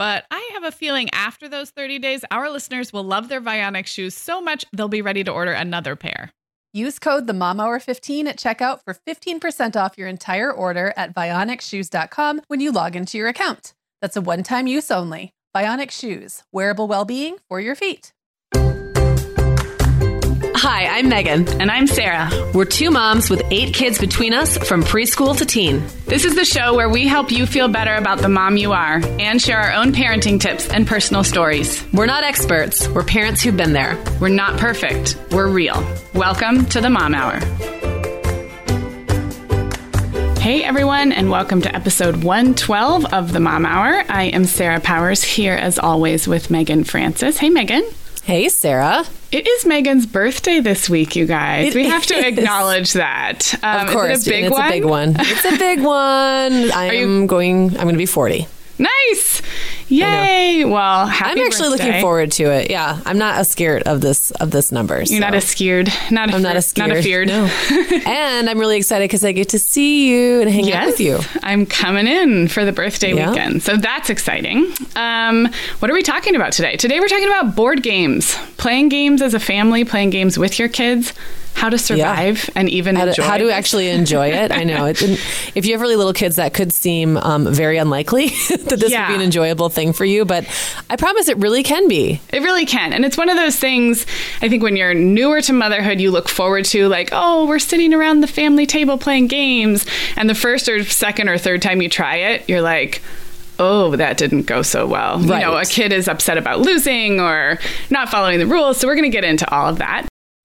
But I have a feeling after those 30 days, our listeners will love their Vionic shoes so much they'll be ready to order another pair. Use code the Mom Hour 15 at checkout for 15% off your entire order at vionicshoes.com when you log into your account. That's a one-time use only. Vionic Shoes, wearable well-being for your feet. Hi, I'm Meagan. And I'm Sarah. We're two moms with eight kids between us from preschool to teen. This is the show where we help you feel better about the mom you are and share our own parenting tips and personal stories. We're not experts, we're parents who've been there. We're not perfect, we're real. Welcome to the Mom Hour. Hey everyone, and welcome to episode 112 of the Mom Hour. I am Sarah Powers here as always with Meagan Francis. Hey Meagan. Hey Sarah. It is Meagan's birthday this week, you guys. It we have to acknowledge that. Um, of course, it a big it's one? a big one. It's a big one. I'm you- going. I'm going to be 40. Nice. Yay! Well, I'm actually birthday. looking forward to it. Yeah, I'm not as scared of this of this number. You're not a scared, not a I'm not a scared, not a feared. No. and I'm really excited because I get to see you and hang yes, out with you. I'm coming in for the birthday yeah. weekend, so that's exciting. Um, what are we talking about today? Today we're talking about board games, playing games as a family, playing games with your kids how to survive yeah. and even how to, how to actually enjoy it. I know. It, if you have really little kids, that could seem um, very unlikely that this yeah. would be an enjoyable thing for you, but I promise it really can be. It really can. And it's one of those things, I think, when you're newer to motherhood, you look forward to, like, oh, we're sitting around the family table playing games. And the first or second or third time you try it, you're like, oh, that didn't go so well. Right. You know, a kid is upset about losing or not following the rules. So we're going to get into all of that.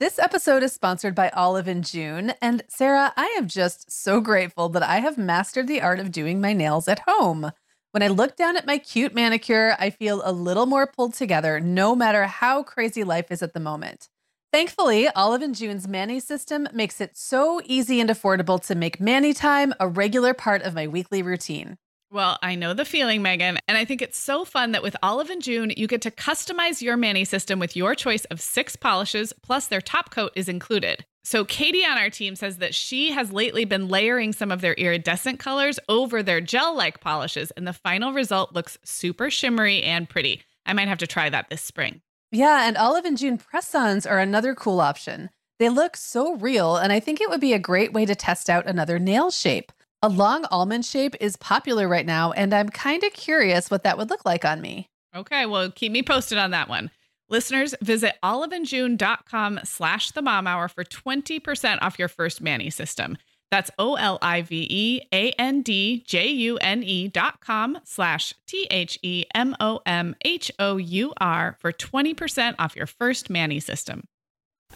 This episode is sponsored by Olive and June. And Sarah, I am just so grateful that I have mastered the art of doing my nails at home. When I look down at my cute manicure, I feel a little more pulled together no matter how crazy life is at the moment. Thankfully, Olive and June's Mani system makes it so easy and affordable to make Mani time a regular part of my weekly routine. Well, I know the feeling, Meagan. And I think it's so fun that with Olive and June, you get to customize your Mani system with your choice of six polishes, plus their top coat is included. So, Katie on our team says that she has lately been layering some of their iridescent colors over their gel like polishes, and the final result looks super shimmery and pretty. I might have to try that this spring. Yeah, and Olive and June press ons are another cool option. They look so real, and I think it would be a great way to test out another nail shape. A long almond shape is popular right now, and I'm kind of curious what that would look like on me. Okay, well, keep me posted on that one. Listeners, visit oliveandjune.com slash the mom hour for 20% off your first Mani system. That's O L I V E A N D J U N E dot com slash T H E M O M H O U R for 20% off your first Mani system.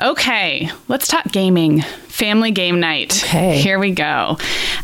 Okay, let's talk gaming. Family game night. Okay. Here we go.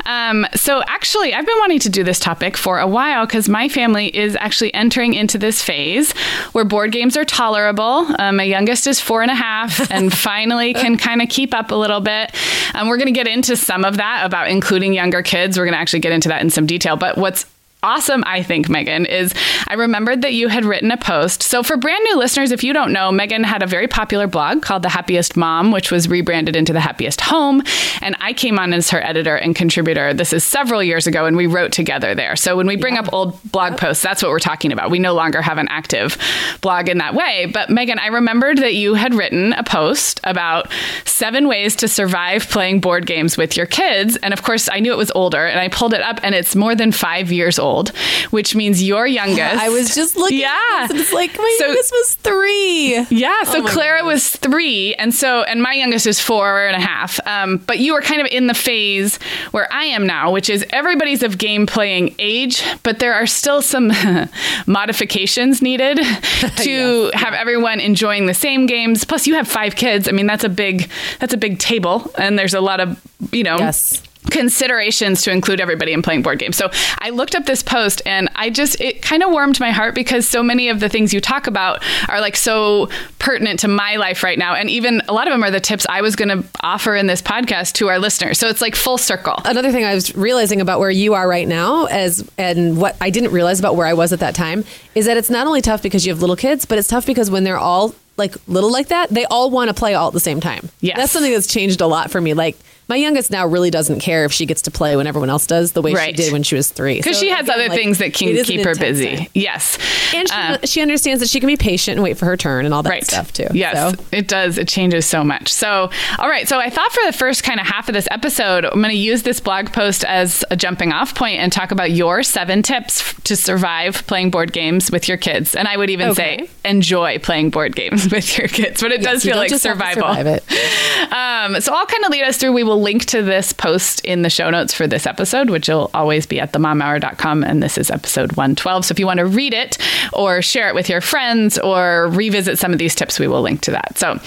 Um, so, actually, I've been wanting to do this topic for a while because my family is actually entering into this phase where board games are tolerable. Um, my youngest is four and a half and finally can kind of keep up a little bit. Um, we're going to get into some of that about including younger kids. We're going to actually get into that in some detail. But what's awesome, I think, Meagan, is I remembered that you had written a post. So, for brand new listeners, if you don't know, Meagan had a very popular blog called The Happiest Mom, which was rebranded into The Happiest Home. And I came on as her editor and contributor. This is several years ago, and we wrote together there. So, when we bring yeah. up old blog yep. posts, that's what we're talking about. We no longer have an active blog in that way. But, Meagan, I remembered that you had written a post about seven ways to survive playing board games with your kids. And of course, I knew it was older, and I pulled it up, and it's more than five years old old, which means your youngest. I was just looking. Yeah, it's like my so, youngest was three. Yeah, so oh Clara goodness. was three, and so and my youngest is four and a half. Um, but you were kind of in the phase where I am now, which is everybody's of game playing age, but there are still some modifications needed to yes. have everyone enjoying the same games. Plus, you have five kids. I mean, that's a big that's a big table, and there's a lot of you know yes considerations to include everybody in playing board games. So I looked up this post and I just it kind of warmed my heart because so many of the things you talk about are like so pertinent to my life right now and even a lot of them are the tips I was going to offer in this podcast to our listeners. So it's like full circle. Another thing I was realizing about where you are right now as and what I didn't realize about where I was at that time is that it's not only tough because you have little kids, but it's tough because when they're all like little like that, they all want to play all at the same time. Yeah. That's something that's changed a lot for me. Like my youngest now really doesn't care if she gets to play when everyone else does the way right. she did when she was three. Because so, she has again, other like, things that can keep her busy. Time. Yes. And she, uh, she, understands that she can be patient and wait for her turn and all that right. stuff too. Yes, so. it does. It changes so much. So, all right. So I thought for the first kind of half of this episode, I'm going to use this blog post as a jumping off point and talk about your seven tips to survive playing board games with your kids. And I would even okay. say enjoy playing board games with your kids, but it yes, does feel like survival. Survive Um, so I'll kind of lead us through. We will link to this post in the show notes for this episode, which will always be at themomhour.com. And this is episode 112. So if you want to read it or share it with your friends or revisit some of these tips, we will link to that. So,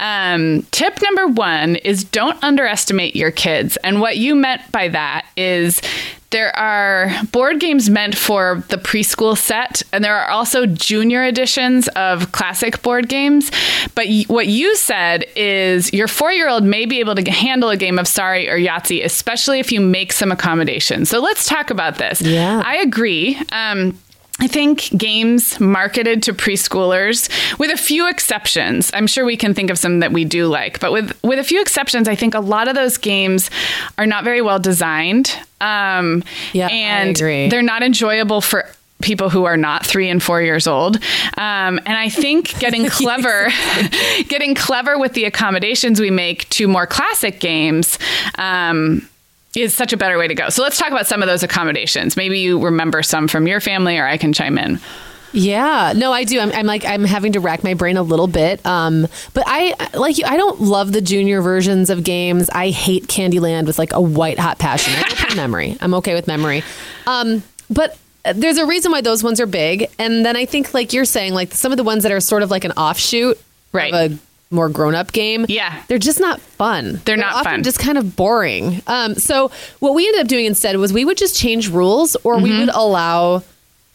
um, tip number one is don't underestimate your kids. And what you meant by that is there are board games meant for the preschool set, and there are also junior editions of classic board games. But y- what you said is your four year old may be able to handle a game of Sorry or Yahtzee, especially if you make some accommodations. So let's talk about this. Yeah. I agree. Um, I think games marketed to preschoolers, with a few exceptions, I'm sure we can think of some that we do like, but with with a few exceptions, I think a lot of those games are not very well designed. Um, yeah, and they're not enjoyable for people who are not three and four years old. Um, and I think getting clever, getting clever with the accommodations we make to more classic games. Um, is such a better way to go. So let's talk about some of those accommodations. Maybe you remember some from your family, or I can chime in. Yeah, no, I do. I'm, I'm, like I'm having to rack my brain a little bit. Um, but I like you. I don't love the junior versions of games. I hate Candyland with like a white hot passion. I memory. I'm okay with memory. Um, but there's a reason why those ones are big. And then I think like you're saying, like some of the ones that are sort of like an offshoot right. of a more grown up game. Yeah. They're just not fun. They're, They're not fun. Just kind of boring. Um, so what we ended up doing instead was we would just change rules or mm-hmm. we would allow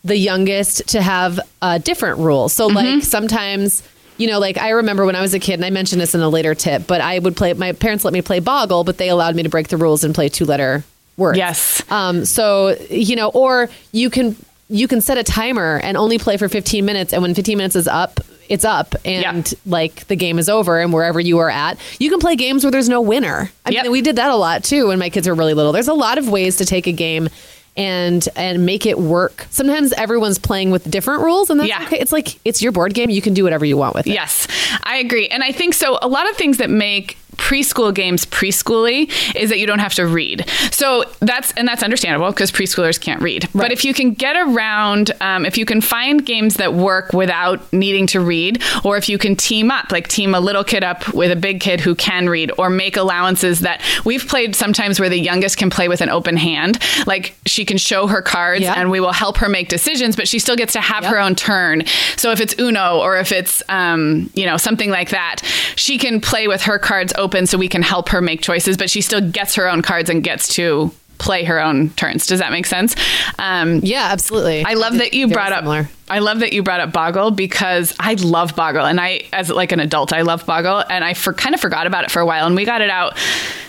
the youngest to have uh, different rules. So mm-hmm. like sometimes you know, like I remember when I was a kid, and I mentioned this in a later tip, but I would play. My parents let me play Boggle, but they allowed me to break the rules and play two letter words. Yes. Um. So you know, or you can you can set a timer and only play for 15 minutes, and when 15 minutes is up, it's up and like the game is over and wherever you are at you can play games where there's no winner. I yep. mean we did that a lot too when my kids were really little. There's a lot of ways to take a game and and make it work. Sometimes everyone's playing with different rules and that's yeah. okay. It's like it's your board game. You can do whatever you want with it. Yes i agree. And i think so a lot of things that make preschool games preschooly is that you don't have to read. So that's and that's understandable because preschoolers can't read. Right. But if you can get around, um, if you can find games that work without needing to read, or if you can team up, like team a little kid up with a big kid who can read, or make allowances that we've played sometimes where the youngest can play with an open hand, like she can show her cards yep. and we will help her make decisions, but she still gets to have yep. her own turn. So if it's Uno or if it's um, you know something like that, she can play with her cards open so we can help her make choices, but she still gets her own cards and gets to play her own turns. Does that make sense? Um, yeah, absolutely. I love that you brought similar. up. I love that you brought up Boggle because I love Boggle, and I, as like an adult, I love Boggle, and I for, kind of forgot about it for a while, and we got it out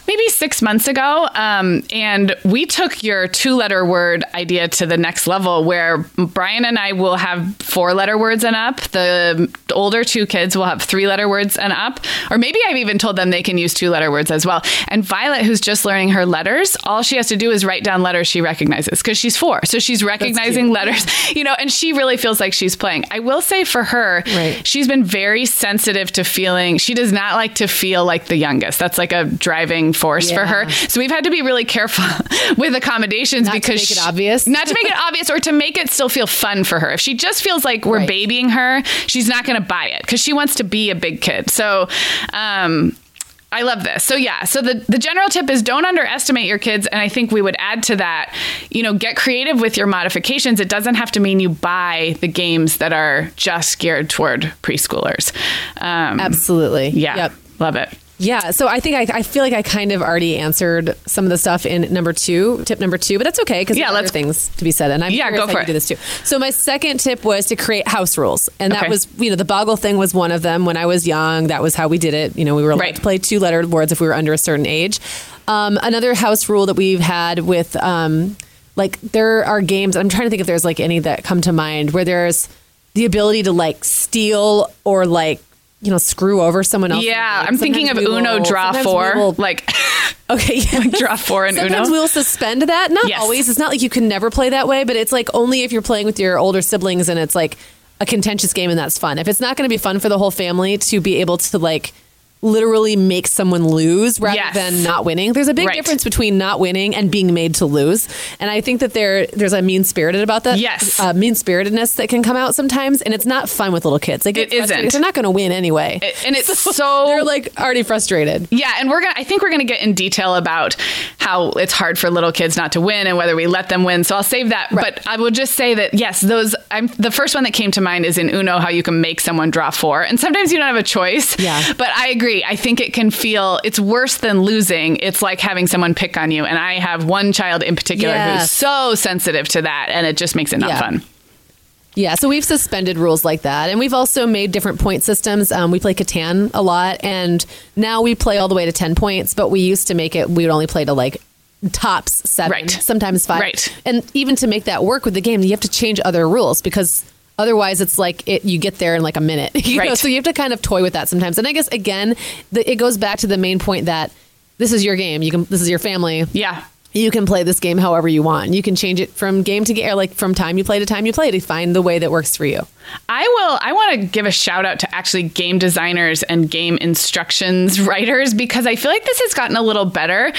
maybe six months ago, um, and we took your two-letter word idea to the next level, where Brian and I will have four-letter words and up. The older two kids will have three-letter words and up, or maybe I've even told them they can use two-letter words as well. And Violet, who's just learning her letters, all she has to do is write down letters she recognizes because she's four, so she's recognizing letters, you know, and she really feels feels like she's playing. I will say for her, right. she's been very sensitive to feeling, she does not like to feel like the youngest. That's like a driving force yeah. for her. So we've had to be really careful with accommodations not because to make it obvious. Not to make it obvious or to make it still feel fun for her. If she just feels like we're right. babying her, she's not going to buy it because she wants to be a big kid. So, um, I love this. So yeah, so the the general tip is don't underestimate your kids and I think we would add to that, you know, get creative with your modifications. It doesn't have to mean you buy the games that are just geared toward preschoolers. Um, Absolutely. Yeah. Yep. Love it. Yeah, so I think I, I feel like I kind of already answered some of the stuff in number two, tip number two, but that's okay because yeah, let's things to be said, and I'm yeah, go for it. Do this too. So my second tip was to create house rules, and that okay. was you know the boggle thing was one of them. When I was young, that was how we did it. You know, we were allowed right. to play two letter words if we were under a certain age. Um, another house rule that we've had with um, like there are games. I'm trying to think if there's like any that come to mind where there's the ability to like steal or like you know, screw over someone else. Yeah, I'm thinking of Uno will, draw four. Will, like, okay, yeah. like draw four in sometimes Uno. Sometimes we'll suspend that. Not yes. always. It's not like you can never play that way, but it's like only if you're playing with your older siblings and it's like a contentious game and that's fun. If it's not going to be fun for the whole family to be able to like literally make someone lose rather yes. than not winning. There's a big right. difference between not winning and being made to lose. And I think that there there's a mean spirited about that. Yes, uh, mean spiritedness that can come out sometimes, and it's not fun with little kids. Like it isn't. They're not going to win anyway, it, and it's so, so, they're like already frustrated. Yeah, and we're gonna. I think we're gonna get in detail about how it's hard for little kids not to win and whether we let them win. So I'll save that. Right. But I will just say that yes, those. I'm the first one that came to mind is in Uno how you can make someone draw four, and sometimes you don't have a choice. Yeah, but I agree. I think it can feel it's worse than losing. It's like having someone pick on you. And I have one child in particular yes. who's so sensitive to that, and it just makes it not yeah. fun. Yeah, so we've suspended rules like that. And we've also made different point systems. Um, we play Catan a lot, and now we play all the way to 10 points, but we used to make it, we would only play to like tops seven, right. sometimes five. Right. And even to make that work with the game, you have to change other rules because Otherwise, it's like it, you get there in like a minute. You right. Know? So you have to kind of toy with that sometimes. And I guess again, the, it goes back to the main point that this is your game. You can. This is your family. Yeah you can play this game however you want. You can change it from game to game, or like from time you play to time you play to find the way that works for you. I will. I want to give a shout out to actually game designers and game instructions writers because I feel like this has gotten a little better.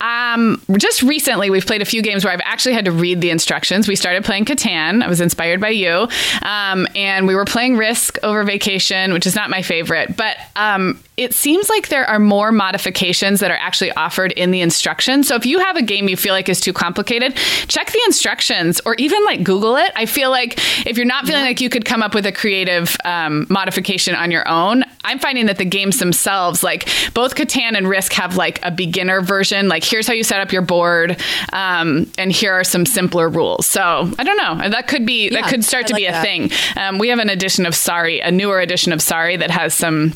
Um, just recently, we've played a few games where I've actually had to read the instructions. We started playing Catan. I was inspired by you, um, and we were playing Risk over vacation, which is not my favorite, but um, it seems like there are more modifications that are actually offered in the instructions. So if you have a game you feel like is too complicated, check the instructions or even like Google it. I feel like if you're not feeling like you could come up with a creative um, modification on your own, I'm finding that the games themselves, like both Catan and Risk, have like a beginner version. Like here's how you set up your board, um, and here are some simpler rules. So I don't know. That could be yeah, that could start I to like be a that. thing. Um, we have an edition of Sorry, a newer edition of Sorry that has some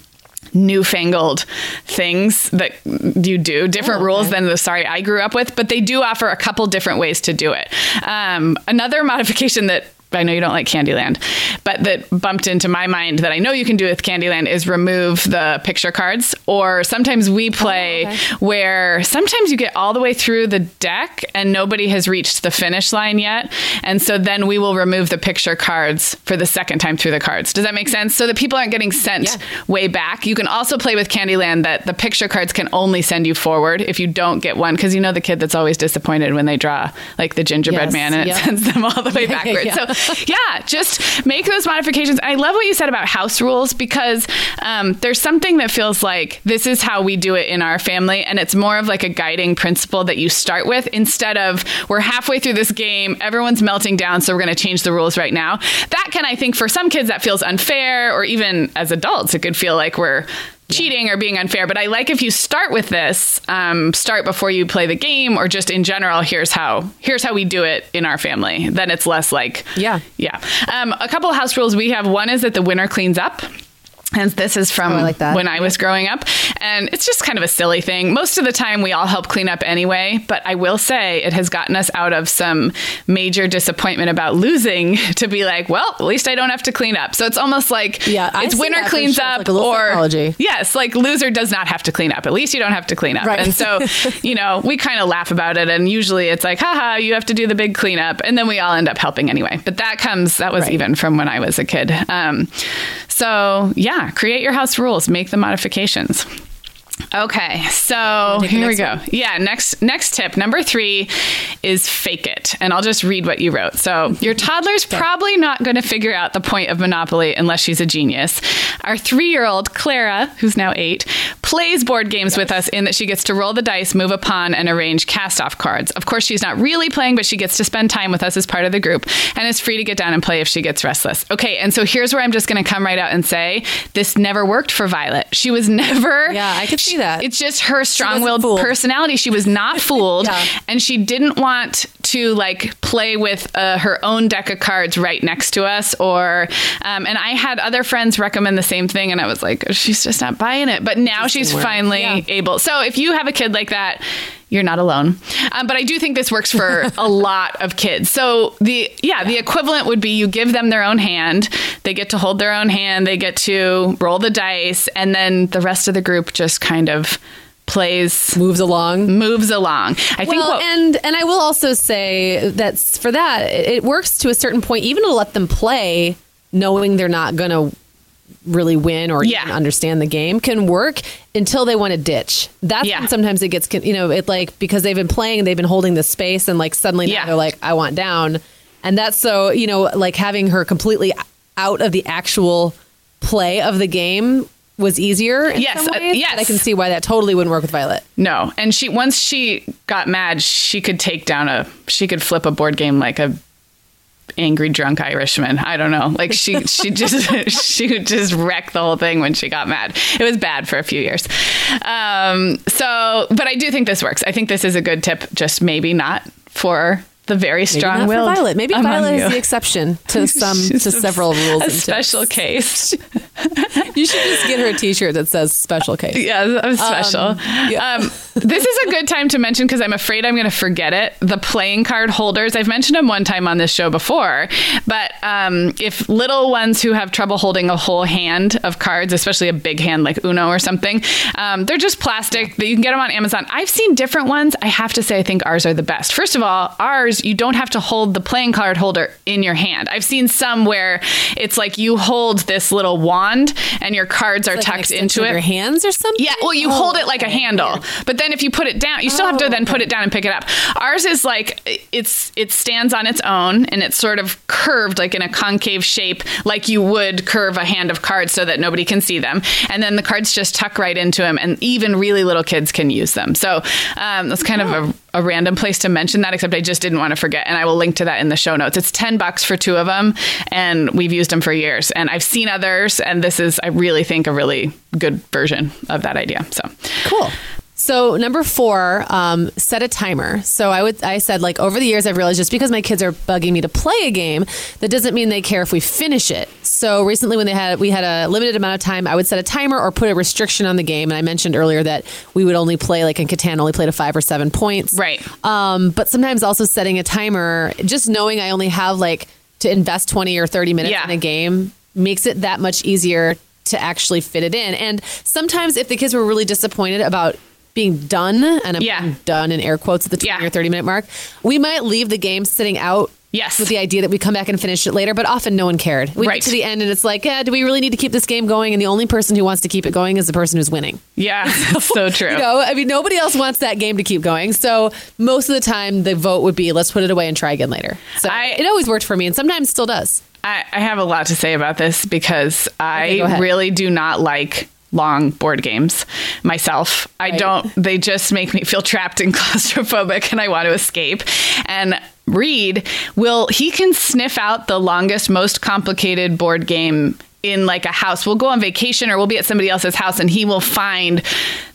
newfangled things that you do, different oh, okay. rules than the sorry I grew up with, but they do offer a couple different ways to do it. Um, another modification that I know you don't like Candyland, but that bumped into my mind that I know you can do with Candyland is remove the picture cards. Or sometimes we oh, play Oh, okay. where sometimes you get all the way through the deck and nobody has reached the finish line yet. And so then we will remove the picture cards for the second time through the cards. Does that make sense? So that people aren't getting sent Yeah. way back. You can also play with Candyland that the picture cards can only send you forward if you don't get one. Because you know the kid that's always disappointed when they draw like the gingerbread Yes, man and it sends them all the way Yeah, backwards. yeah. So yeah, just make those modifications. I love what you said about house rules because um, there's something that feels like this is how we do it in our family, and it's more of like a guiding principle that you start with instead of we're halfway through this game, everyone's melting down, so we're going to change the rules right now. That can, I think, for some kids that feels unfair, or even as adults, it could feel like we're cheating or being unfair. But I like if you start with this, um, start before you play the game, or just in general. Here's how here's how we do it in our family. Then it's less like Yeah. yeah. Um, a couple of house rules we have. One is that the winner cleans up. And this is from Oh, I like that. when I was growing up. And it's just kind of a silly thing. Most of the time, we all help clean up anyway. But I will say it has gotten us out of some major disappointment about losing to be like, well, at least I don't have to clean up. So it's almost like Yeah, it's winner cleans sure. Up like or psychology. yes, like loser does not have to clean up. At least you don't have to clean up. Right. And so, you know, we kind of laugh about it. And usually it's like, haha, you have to do the big cleanup. And then we all end up helping anyway. But that comes, that was Right. even from when I was a kid. Um, so, yeah, create your house rules, make the modifications. Okay, so here we go. Yeah, next next tip number three is fake it, and I'll just read what you wrote. So your toddler's probably not going to figure out the point of Monopoly unless she's a genius. Our three-year-old Clara, who's now eight, plays board games with us in that she gets to roll the dice, move a pawn, and arrange cast-off cards. Of course, she's not really playing, but she gets to spend time with us as part of the group, and is free to get down and play if she gets restless. Okay, and so here's where I'm just going to come right out and say this never worked for Violet. She was never. Yeah, I could see that. It's just her strong-willed personality. She was not fooled, Yeah. and she didn't want to like play with uh, her own deck of cards right next to us. Or, um, and I had other friends recommend the same thing, and I was like, she's just not buying it. But now she's work. finally Yeah. able. So if you have a kid like that. You're not alone, um, but I do think this works for a lot of kids. So the yeah, the equivalent would be you give them their own hand, they get to hold their own hand, they get to roll the dice, and then the rest of the group just kind of plays Moves along. moves along. I think well, what, and and I will also say that for that it it works to a certain point, even to let them play, knowing they're not going to really win or Yeah. understand the game, can work until they want to ditch. That's Yeah. when sometimes it gets you know it like because they've been playing, and they've been holding the space, and like suddenly now Yeah. they're like, I want down, and that's so you know like having her completely out of the actual play of the game. Was easier, Yes, uh, yes. I can see why that totally wouldn't work with Violet. no, and she once she got mad, she could take down a she could flip a board game like a angry drunk Irishman. I don't know. Like she she just she would just wreck the whole thing when she got mad. It was bad for a few years. Um, so, but I do think this works. I think this is a good tip. Just maybe not for the very strong for. Violet. Maybe Violet is the exception to some to several rules. A and tips. special case. You should just get her a T-shirt that says "special case." Yeah, I'm special. yeah. Um, this is a good time to mention because I'm afraid I'm going to forget it. The playing card holders, I've mentioned them one time on this show before, but um, if little ones who have trouble holding a whole hand of cards, especially a big hand like Uno or something, um, they're just plastic. You can get them on Amazon. I've seen different ones. I have to say, I think ours are the best. First of all, ours, you don't have to hold the playing card holder in your hand. I've seen some where it's like you hold this little wand and your cards are Like tucked into it. Your hands or something. Yeah, well, you Oh, hold it like a handle, but then if you put it down, you still have to Oh, then put it down and pick it up. Ours is like it's it stands on its own and it's sort of curved like in a concave shape, like you would curve a hand of cards so that nobody can see them, and then the cards just tuck right into them, and even really little kids can use them. So um, that's kind of a, a random place to mention that, except I just didn't want to forget, and I will link to that in the show notes. It's ten bucks for two of them, and we've used them for years, and I've seen others, and this is I really think a really good version of that idea. So Cool. So number four, um, set a timer. So I would I said like over the years I've realized just because my kids are bugging me to play a game, that doesn't mean they care if we finish it. So recently when they had we had a limited amount of time, I would set a timer or put a restriction on the game. And I mentioned earlier that we would only play like in Catan, only play to five or seven points. Right. Um, but sometimes also setting a timer, just knowing I only have like to invest 20 or 30 minutes Yeah. in a game makes it that much easier to actually fit it in. And sometimes if the kids were really disappointed about being done, and I'm Yeah. done in air quotes at the 20 Yeah. or 30 minute mark, we might leave the game sitting out. Yes. With the idea that we come back and finish it later, but often no one cared. We Right. get to the end and it's like, yeah, do we really need to keep this game going? And the only person who wants to keep it going is the person who's winning. Yeah, so true. You know, I mean, nobody else wants that game to keep going. So most of the time, the vote would be, let's put it away and try again later. So I- it always worked for me, and sometimes still does. I, I have a lot to say about this because I really do not like long board games myself. I don't, they just make me feel trapped and claustrophobic and I want to escape. And Reed will, he can sniff out the longest, most complicated board game in like a house. We'll go on vacation or we'll be at somebody else's house and he will find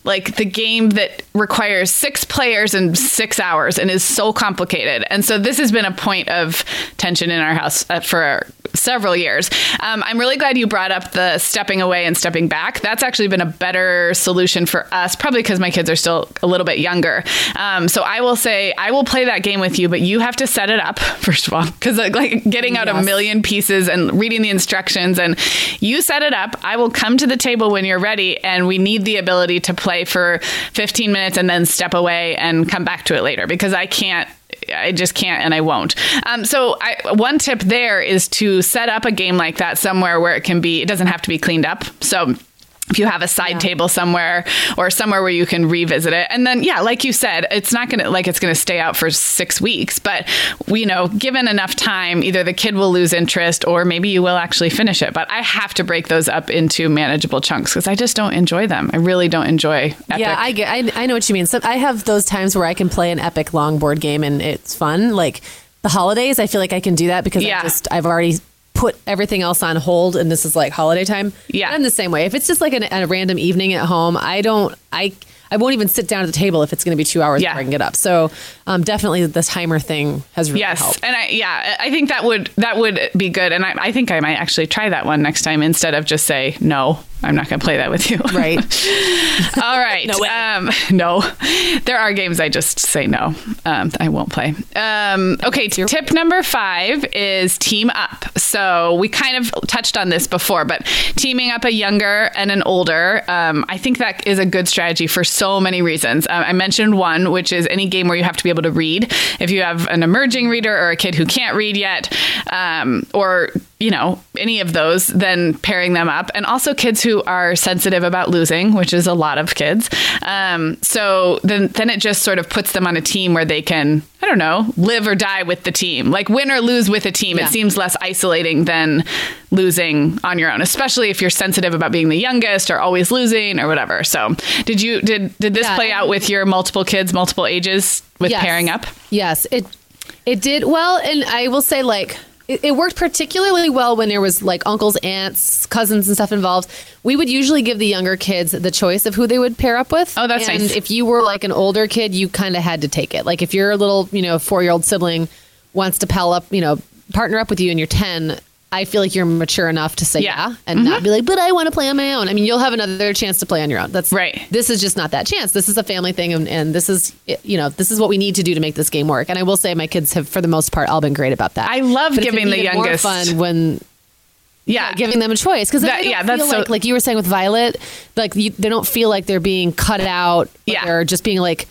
like the game that requires six players in six hours and is so complicated. And so this has been a point of tension in our house uh, for several years. Um, I'm really glad you brought up the stepping away and stepping back. That's actually been a better solution for us, probably because my kids are still a little bit younger. Um, so I will say I will play that game with you, but you have to set it up first of all, because like, like getting out a million pieces and reading the instructions and you set it up. I will come to the table when you're ready, and we need the ability to play for 15 minutes and then step away and come back to it later because I can't. I just can't and I won't. Um, so, I, one tip there is to set up a game like that somewhere where it can be, it doesn't have to be cleaned up. So, if you have a side table somewhere or somewhere where you can revisit it and then yeah like you said it's not gonna like it's gonna stay out for six weeks but you know given enough time either the kid will lose interest or maybe you will actually finish it but i have to break those up into manageable chunks because i just don't enjoy them i really don't enjoy epic. Yeah, I get. I, I know what you mean. So I have those times where I can play an epic long board game and it's fun. Like the holidays, I feel like I can do that because Yeah. I just I've already put everything else on hold and this is like holiday time. Yeah. I'm the same way. If it's just like an, a random evening at home, I don't. I I won't even sit down at the table if it's going to be two hours Yeah. before I can get up. So um, definitely the timer thing has really Yes, helped. and I yeah, I think that would that would be good, and I, I think I might actually try that one next time instead of just say no. I'm not going to play that with you. Right. All right. No way. Um, no, there are games I just say no. Um, I won't play. Um, okay. your- Tip number five is team up. So we kind of touched on this before, but teaming up a younger and an older, um, I think that is a good strategy for so many reasons. Um, I mentioned one, which is any game where you have to be able to read. If you have an emerging reader or a kid who can't read yet, um, or you know any of those, then pairing them up, and also kids who are sensitive about losing, which is a lot of kids. Um, so then then it just sort of puts them on a team where they can I don't know live or die with the team, like win or lose with a team. Yeah. It seems less isolating than losing on your own, especially if you're sensitive about being the youngest or always losing or whatever. So did you did did this Yeah, play out with your multiple kids, multiple ages with Yes. pairing up? Yes, it it did well, and I will say like it, it worked particularly well when there was like uncles, aunts, cousins, and stuff involved. We would usually give the younger kids the choice of who they would pair up with. Oh, that's and nice. If you were like an older kid, you kind of had to take it. Like if your little you know four year old sibling wants to pal up, you know, partner up with you, and you're ten. I feel like you're mature enough to say Yeah. Mm-hmm. and not be like, but I want to play on my own. I mean, you'll have another chance to play on your own. That's Right. This is just not that chance. This is a family thing, and, and this is you know this is what we need to do to make this game work. And I will say, my kids have, for the most part, all been great about that. I love But giving the even more youngest- fun when Yeah, giving them a choice because That- yeah, yeah, that's feel so- like like you were saying with Violet, like you, they don't feel like they're being cut out. Yeah. they're just being like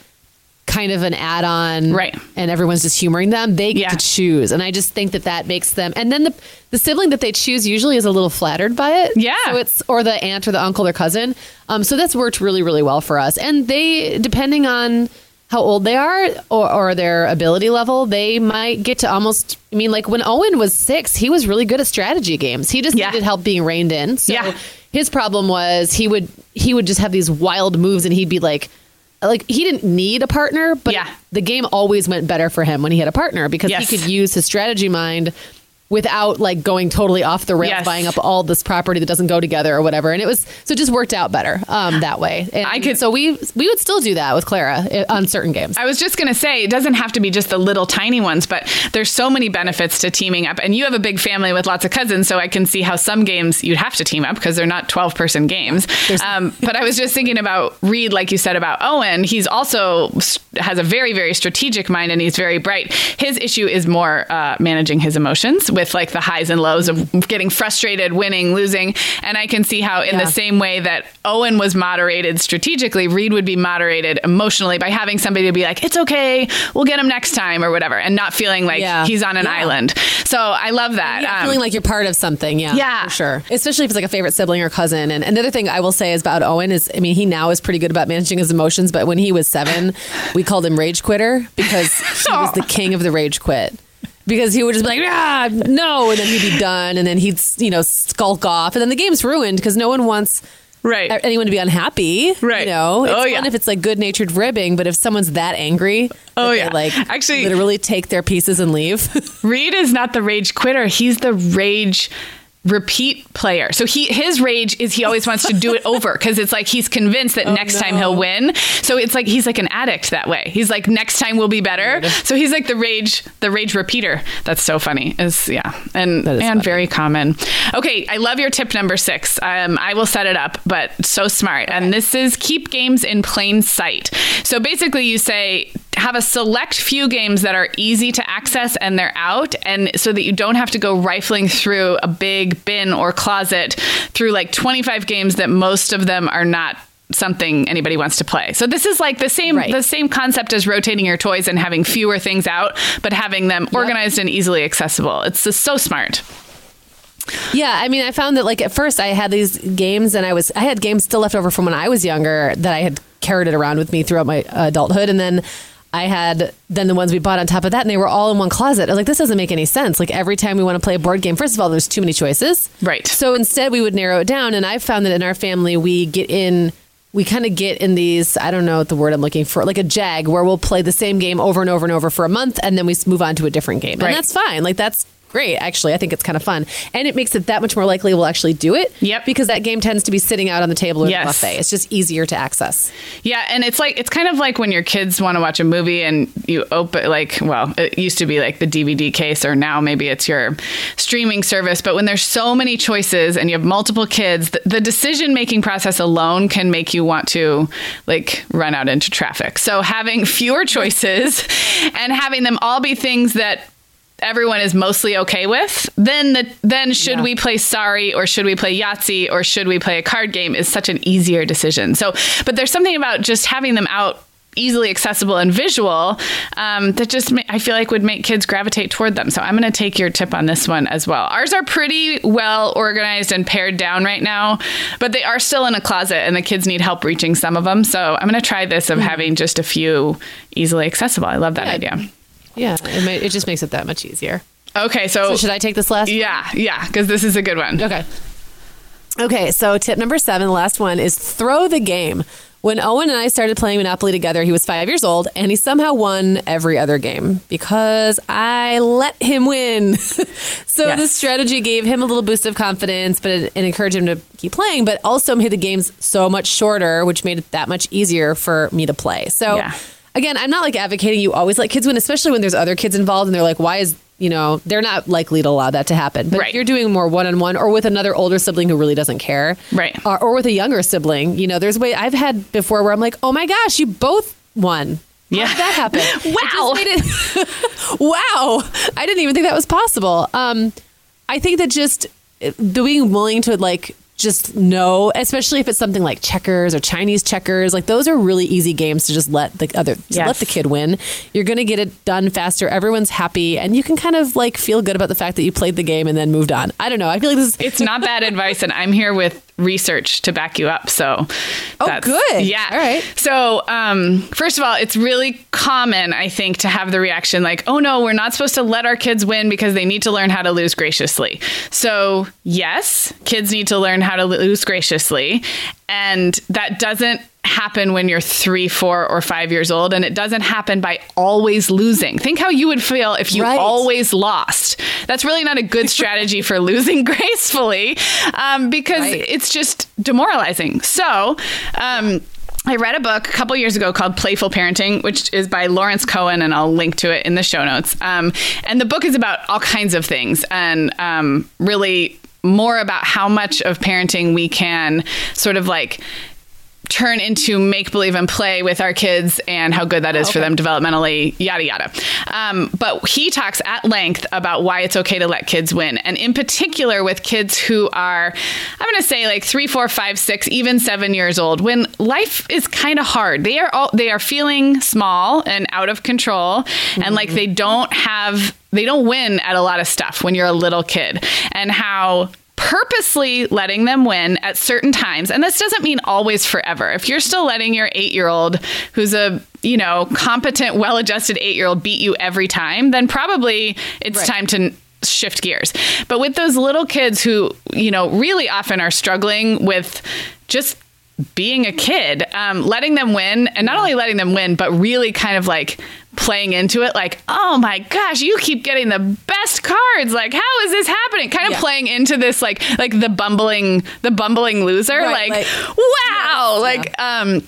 kind of an add-on, Right. And everyone's just humoring them. They get Yeah. to choose, and I just think that that makes them. And then the the sibling that they choose usually is a little flattered by it. Yeah. so it's or the aunt or the uncle or cousin. Um, so that's worked really really well for us. And they depending on how old they are or, or their ability level, they might get to almost. I mean, like when Owen was six, he was really good at strategy games. He just Yeah. needed help being reined in. So Yeah. his problem was he would he would just have these wild moves, and he'd be like. Like he didn't need a partner, but Yeah. the game always went better for him when he had a partner because Yes. he could use his strategy mind without like going totally off the rails, Yes. buying up all this property that doesn't go together or whatever. And it was so it just worked out better um, that way. And I could- so we we would still do that with Clara eh, on certain games. I was just going to say, it doesn't have to be just the little tiny ones, but there's so many benefits to teaming up. And you have a big family with lots of cousins, so I can see how some games you'd have to team up because they're not 12 person games. Um, but I was just thinking about Reed, like you said about Owen. He's also has a very, very strategic mind and he's very bright. His issue is more uh, managing his emotions, with like the highs and lows of getting frustrated, winning, losing. And I can see how, in Yeah. the same way that Owen was moderated strategically, Reed would be moderated emotionally by having somebody to be like, it's okay, we'll get him next time or whatever, and not feeling like Yeah. he's on an Yeah. island. So I love that. Um, feeling like you're part of something. Yeah. Yeah. For sure. Especially if it's like a favorite sibling or cousin. And another thing I will say is about Owen is, I mean, he now is pretty good about managing his emotions, but when he was seven, we called him Rage Quitter because he was the king of the rage quit. Because he would just be like, ah, no, and then he'd be done, and then he'd, you know, skulk off, and then the game's ruined because no one wants right. anyone to be unhappy. Right. You know, it's Oh, fun yeah. if it's like good natured ribbing, but if someone's that angry, Oh, that yeah. like Actually- literally take their pieces and leave. Reed is not the rage quitter. He's the rage repeat player. So he his rage is he always wants to do it over because it's like he's convinced that next time he'll win. So it's like he's like an addict that way. He's like next time will be better. So he's like the rage the rage repeater. That's so funny. Is yeah. And and funny. very common. Okay, I love your tip number 6. Um I will set it up, but so smart. And this is keep games in plain sight. So basically you say have a select few games that are easy to access and they're out and so that you don't have to go rifling through a big bin or closet through like 25 games that most of them are not something anybody wants to play. So this is like the same Right. the same concept as rotating your toys and having fewer things out but having them organized and easily accessible. It's just so smart. Yeah, I mean, I found that like at first I had these games and I was I had games still left over from when I was younger that I had carried it around with me throughout my adulthood, and then I had then the ones we bought on top of that, and they were all in one closet. I was like, this doesn't make any sense. Like every time we want to play a board game, first of all, there's too many choices, Right. So instead, we would narrow it down, and I found that in our family we get in. We kind of get in these, I don't know what the word I'm looking for, like a jag, where we'll play the same game over and over and over for a month, and then we move on to a different game. Right. And that's fine. Like, that's great, actually. I think it's kind of fun. And it makes it that much more likely we'll actually do it. Yep. Because that game tends to be sitting out on the table or Yes. the buffet. It's just easier to access. Yeah, and it's like it's kind of like when your kids want to watch a movie and you open like well, it used to be like the DVD case or now maybe it's your streaming service, but when there's so many choices and you have multiple kids, the, the decision-making process alone can make you want to like run out into traffic. So having fewer choices and having them all be things that everyone is mostly okay with, then the then should Yeah. we play Sorry or should we play Yahtzee or should we play a card game is such an easier decision. So, but there's something about just having them out easily accessible and visual um, that just ma- I feel like would make kids gravitate toward them. So I'm going to take your tip on this one as well. Ours are pretty well organized and pared down right now, but they are still in a closet and the kids need help reaching some of them. So I'm going to try this of having just a few easily accessible. I love that Yeah. idea. Yeah. It, may, it just makes it that much easier. Okay, so, So should I take this last? yeah, yeah, because this is a good one. Okay. Okay, so tip number seven, the last one, is throw the game. When Owen and I started playing Monopoly together, he was five years old, and he somehow won every other game because I let him win. so Yes. this strategy gave him a little boost of confidence, but it, it encouraged him to keep playing, but also made the games so much shorter, which made it that much easier for me to play. So Yeah. Again, I'm not like advocating you always let kids win, especially when there's other kids involved and they're like, why is you know, they're not likely to allow that to happen. But Right. if you're doing more one on one or with another older sibling who really doesn't care, Right. or, or with a younger sibling, you know, there's way I've had before where I'm like, oh my gosh, you both won. How Yeah. did that happen? Wow. It it- wow. I didn't even think that was possible. Um, I think that just uh, being willing to like just know, especially if it's something like checkers or Chinese checkers, like those are really easy games to just let the other to Yes. let the kid win. You're going to get it done faster. Everyone's happy, and you can kind of like feel good about the fact that you played the game and then moved on. I don't know. I feel like this is It's not bad advice, and I'm here with research to back you up. So, Oh, good. Yeah. All right. So, um, first of all, it's really common, I think, to have the reaction like, "Oh no, we're not supposed to let our kids win because they need to learn how to lose graciously." So, yes, kids need to learn how to lose graciously, and that doesn't happen when you're three, four, or five years old, and it doesn't happen by always losing. Think how you would feel if you Right. always lost. That's really not a good strategy for losing gracefully, um, because Right. it's just demoralizing. So, um, I read a book a couple years ago called Playful Parenting, which is by Lawrence Cohen, and I'll link to it in the show notes. Um, and the book is about all kinds of things and um, really more about how much of parenting we can sort of like turn into make believe and play with our kids and how good that is okay. for them developmentally, yada, yada. Um, but he talks at length about why it's okay to let kids win. And in particular, with kids who are, I'm going to say like three, four, five, six, even seven years old, when life is kind of hard, they are all, they are feeling small and out of control mm-hmm. and like they don't have they don't win at a lot of stuff when you're a little kid and how purposely letting them win at certain times. And this doesn't mean always forever. If you're still letting your 8-year-old who's a you know competent well-adjusted 8-year-old beat you every time then probably it's right. time to shift gears. But with those little kids who you know really often are struggling with just being a kid, um, letting them win, and not only letting them win, but really kind of like playing into it, like, oh my gosh, you keep getting the best cards. Like, how is this happening? Kind of yeah. playing into this, like, like the bumbling, the bumbling loser. Right, like, like, wow, yes, like, yeah. um,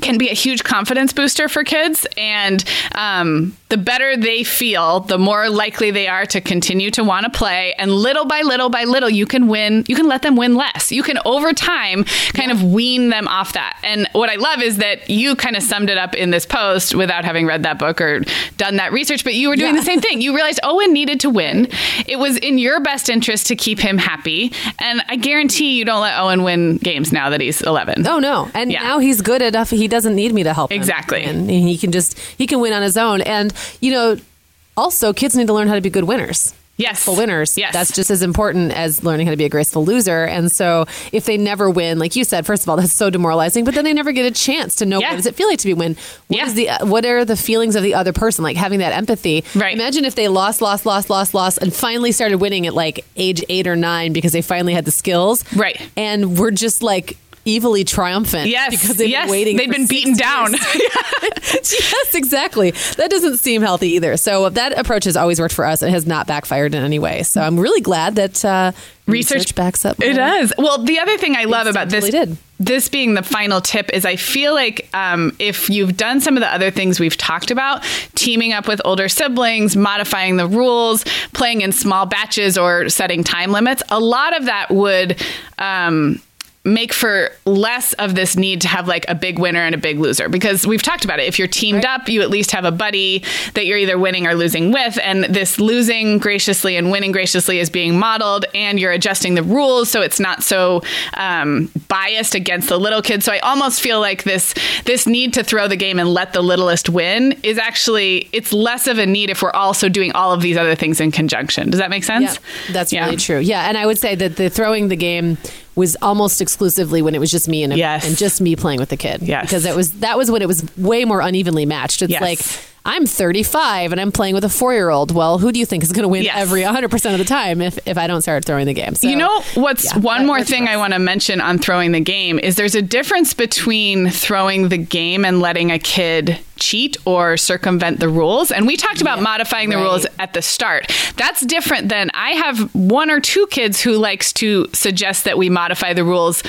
can be a huge confidence booster for kids. And um, the better they feel, the more likely they are to continue to want to play. And little by little by little, you can win, you can let them win less. You can over time kind yeah. of wean them off that. And what I love is that you kind of summed it up in this post without having read that book or done that research, but you were doing yeah. the same thing. You realized Owen needed to win. It was in your best interest to keep him happy. And I guarantee you don't let Owen win games now that he's 11. Oh, no. And yeah. now he's good enough. He doesn't need me to help exactly. And he can just, he can win on his own. And you know, also kids need to learn how to be good winners. Yes. Graceful winners. Yes. That's just as important as learning how to be a graceful loser. And so if they never win, like you said, first of all, that's so demoralizing, but then they never get a chance to know yeah. what does it feel like to be win? What yeah. is the uh, what are the feelings of the other person? Like having that empathy. Right. Imagine if they lost, lost, lost, lost, lost, and finally started winning at like age eight or nine because they finally had the skills. Right. And we're just like evilly triumphant. Yes, because they've yes, been waiting. They've been beaten down. yes, exactly. That doesn't seem healthy either. So that approach has always worked for us. It has not backfired in any way. So I'm really glad that uh, research, research, backs up. It does. Well, the other thing I love about this. Did. This being the final tip is I feel like um, if you've done some of the other things we've talked about, teaming up with older siblings, modifying the rules, playing in small batches, or setting time limits, a lot of that would um, make for less of this need to have like a big winner and a big loser. Because we've talked about it. If you're teamed right. up you at least have a buddy that you're either winning or losing with. And this losing graciously and winning graciously is being modeled and you're adjusting the rules so it's not so um, biased against the little kids. So i almost feel like this this need to throw the game and let the littlest win is actually it's less of a need if we're also doing all of these other things in conjunction. Does that make sense? Yeah, that's yeah. really true. Yeah and i would say that the throwing the game was almost exclusively when it was just me and, yes. and just me playing with the kid. Yes. Because that was that was when it was way more unevenly matched. It's yes. like I'm 35 and I'm playing with a four year old. Well, who do you think is going to win yes. every 100% of the time if, if I don't start throwing the game? So, you know, what's yeah, one more thing I want to mention on throwing the game is there's a difference between throwing the game and letting a kid cheat or circumvent the rules. And we talked about yeah, modifying the right. rules at the start. That's different than I have one or two kids who likes to suggest that we modify the rules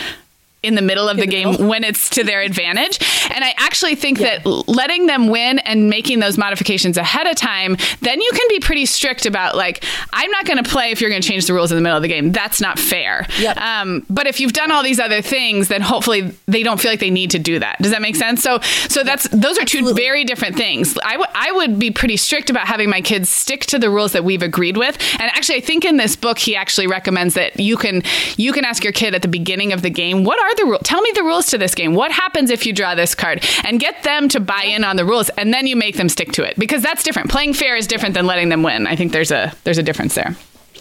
in the middle of the game when it's to their advantage. And I actually think yeah. that letting them win and making those modifications ahead of time, then you can be pretty strict about like, I'm not going to play if you're going to change the rules in the middle of the game. That's not fair. Yep. Um, but if you've done all these other things, then hopefully they don't feel like they need to do that. Does that make sense? So, so that's those are two Absolutely. very different things. I, w- I would be pretty strict about having my kids stick to the rules that we've agreed with. And actually, I think in this book he actually recommends that you can you can ask your kid at the beginning of the game, what are are the rules? Tell me the rules to this game. What happens if you draw this card? And get them to buy in on the rules, and then you make them stick to it because that's different. Playing fair is different than letting them win. I think there's a there's a difference there.